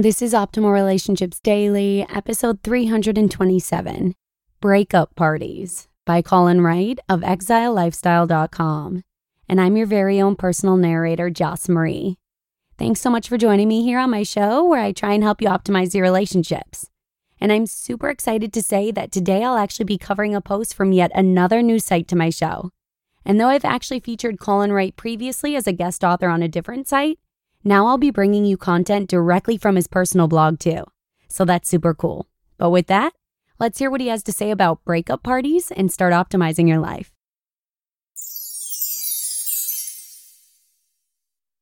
This is Optimal Relationships Daily, episode 327 Breakup Parties by Colin Wright of ExileLifestyle.com. And I'm your very own personal narrator, Joss Marie. Thanks so much for joining me here on my show where I try and help you optimize your relationships. And I'm super excited to say that today I'll actually be covering a post from yet another new site to my show. And though I've actually featured Colin Wright previously as a guest author on a different site, now I'll be bringing you content directly from his personal blog too. So that's super cool. But with that, let's hear what he has to say about breakup parties and start optimizing your life.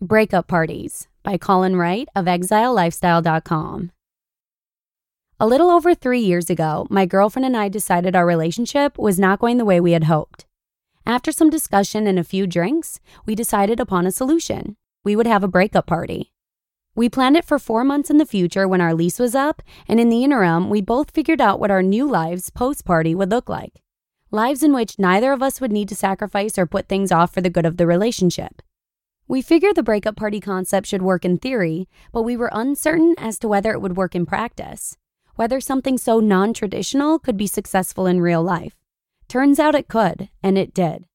Breakup Parties by Colin Wright of ExileLifestyle.com. A little over three years ago, my girlfriend and I decided our relationship was not going the way we had hoped. After some discussion and a few drinks, we decided upon a solution we would have a breakup party. We planned it for four months in the future when our lease was up, and in the interim, we both figured out what our new lives post party would look like. Lives in which neither of us would need to sacrifice or put things off for the good of the relationship. We figured the breakup party concept should work in theory, but we were uncertain as to whether it would work in practice, whether something so non traditional could be successful in real life. Turns out it could, and it did.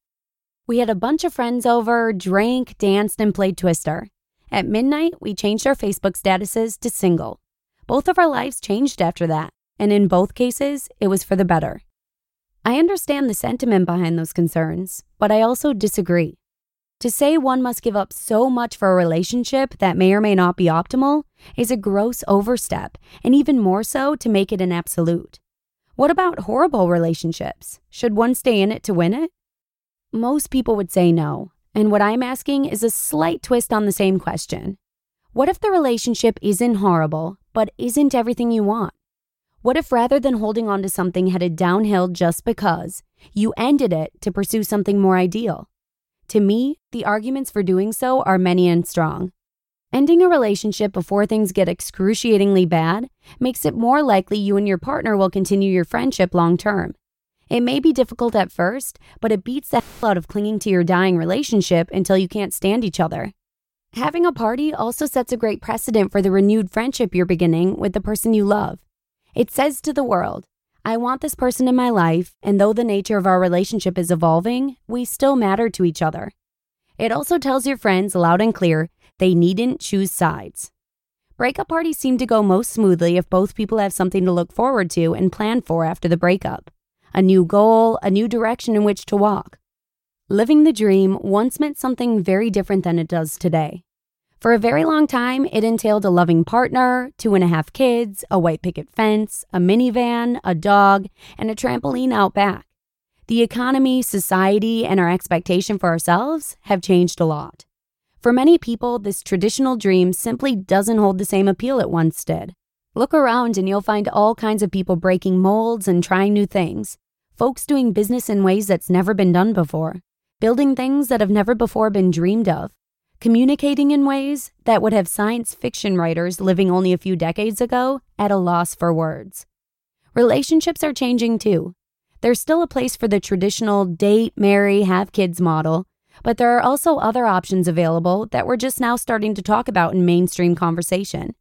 We had a bunch of friends over, drank, danced, and played Twister. At midnight, we changed our Facebook statuses to single. Both of our lives changed after that, and in both cases, it was for the better. I understand the sentiment behind those concerns, but I also disagree. To say one must give up so much for a relationship that may or may not be optimal is a gross overstep, and even more so to make it an absolute. What about horrible relationships? Should one stay in it to win it? Most people would say no. And what I'm asking is a slight twist on the same question. What if the relationship isn't horrible, but isn't everything you want? What if rather than holding on to something headed downhill just because, you ended it to pursue something more ideal? To me, the arguments for doing so are many and strong. Ending a relationship before things get excruciatingly bad makes it more likely you and your partner will continue your friendship long term. It may be difficult at first, but it beats the hell out of clinging to your dying relationship until you can't stand each other. Having a party also sets a great precedent for the renewed friendship you're beginning with the person you love. It says to the world, I want this person in my life, and though the nature of our relationship is evolving, we still matter to each other. It also tells your friends loud and clear they needn't choose sides. Breakup parties seem to go most smoothly if both people have something to look forward to and plan for after the breakup a new goal, a new direction in which to walk. Living the dream once meant something very different than it does today. For a very long time, it entailed a loving partner, two and a half kids, a white picket fence, a minivan, a dog, and a trampoline out back. The economy, society, and our expectation for ourselves have changed a lot. For many people, this traditional dream simply doesn't hold the same appeal it once did. Look around and you'll find all kinds of people breaking molds and trying new things, folks doing business in ways that's never been done before, building things that have never before been dreamed of, communicating in ways that would have science fiction writers living only a few decades ago at a loss for words. Relationships are changing too. There's still a place for the traditional date, marry, have kids model, but there are also other options available that we're just now starting to talk about in mainstream conversation.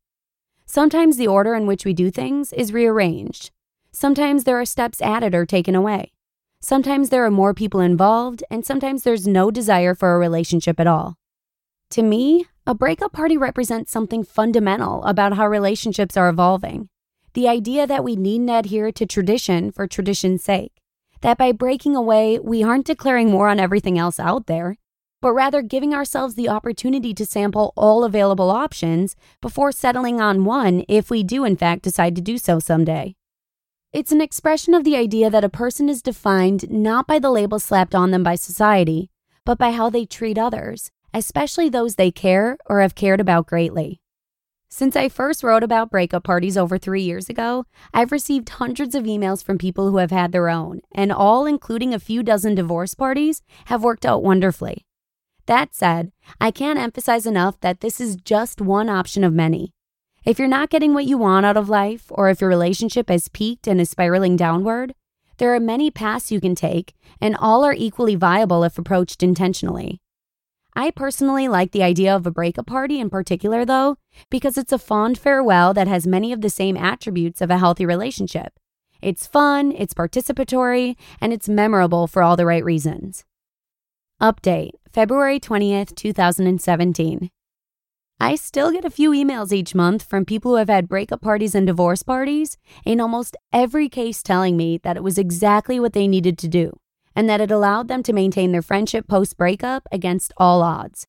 Sometimes the order in which we do things is rearranged. Sometimes there are steps added or taken away. Sometimes there are more people involved, and sometimes there's no desire for a relationship at all. To me, a breakup party represents something fundamental about how relationships are evolving. The idea that we needn't adhere to tradition for tradition's sake. That by breaking away, we aren't declaring war on everything else out there, but rather giving ourselves the opportunity to sample all available options before settling on one if we do, in fact, decide to do so someday. It's an expression of the idea that a person is defined not by the label slapped on them by society, but by how they treat others, especially those they care or have cared about greatly. Since I first wrote about breakup parties over three years ago, I've received hundreds of emails from people who have had their own, and all, including a few dozen divorce parties, have worked out wonderfully. That said, I can't emphasize enough that this is just one option of many. If you're not getting what you want out of life, or if your relationship has peaked and is spiraling downward, there are many paths you can take, and all are equally viable if approached intentionally. I personally like the idea of a breakup party in particular, though, because it's a fond farewell that has many of the same attributes of a healthy relationship. It's fun, it's participatory, and it's memorable for all the right reasons. Update February 20th, 2017. I still get a few emails each month from people who have had breakup parties and divorce parties, in almost every case telling me that it was exactly what they needed to do and that it allowed them to maintain their friendship post breakup against all odds.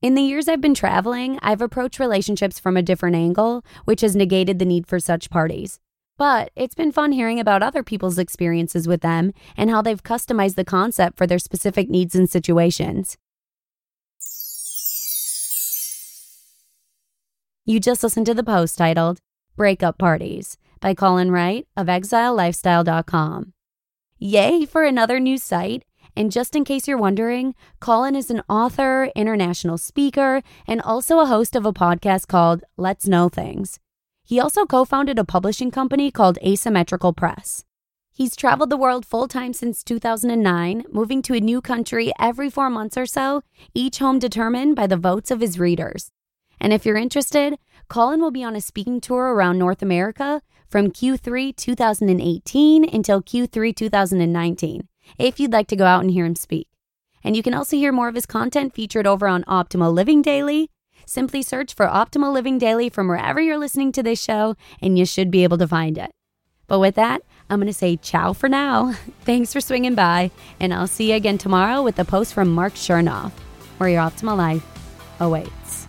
In the years I've been traveling, I've approached relationships from a different angle, which has negated the need for such parties. But it's been fun hearing about other people's experiences with them and how they've customized the concept for their specific needs and situations. You just listened to the post titled Breakup Parties by Colin Wright of ExileLifestyle.com. Yay for another new site! And just in case you're wondering, Colin is an author, international speaker, and also a host of a podcast called Let's Know Things. He also co founded a publishing company called Asymmetrical Press. He's traveled the world full time since 2009, moving to a new country every four months or so, each home determined by the votes of his readers. And if you're interested, Colin will be on a speaking tour around North America from Q3 2018 until Q3 2019 if you'd like to go out and hear him speak. And you can also hear more of his content featured over on Optimal Living Daily. Simply search for Optimal Living Daily from wherever you're listening to this show, and you should be able to find it. But with that, I'm going to say ciao for now. Thanks for swinging by, and I'll see you again tomorrow with a post from Marc Chernoff, where your optimal life awaits.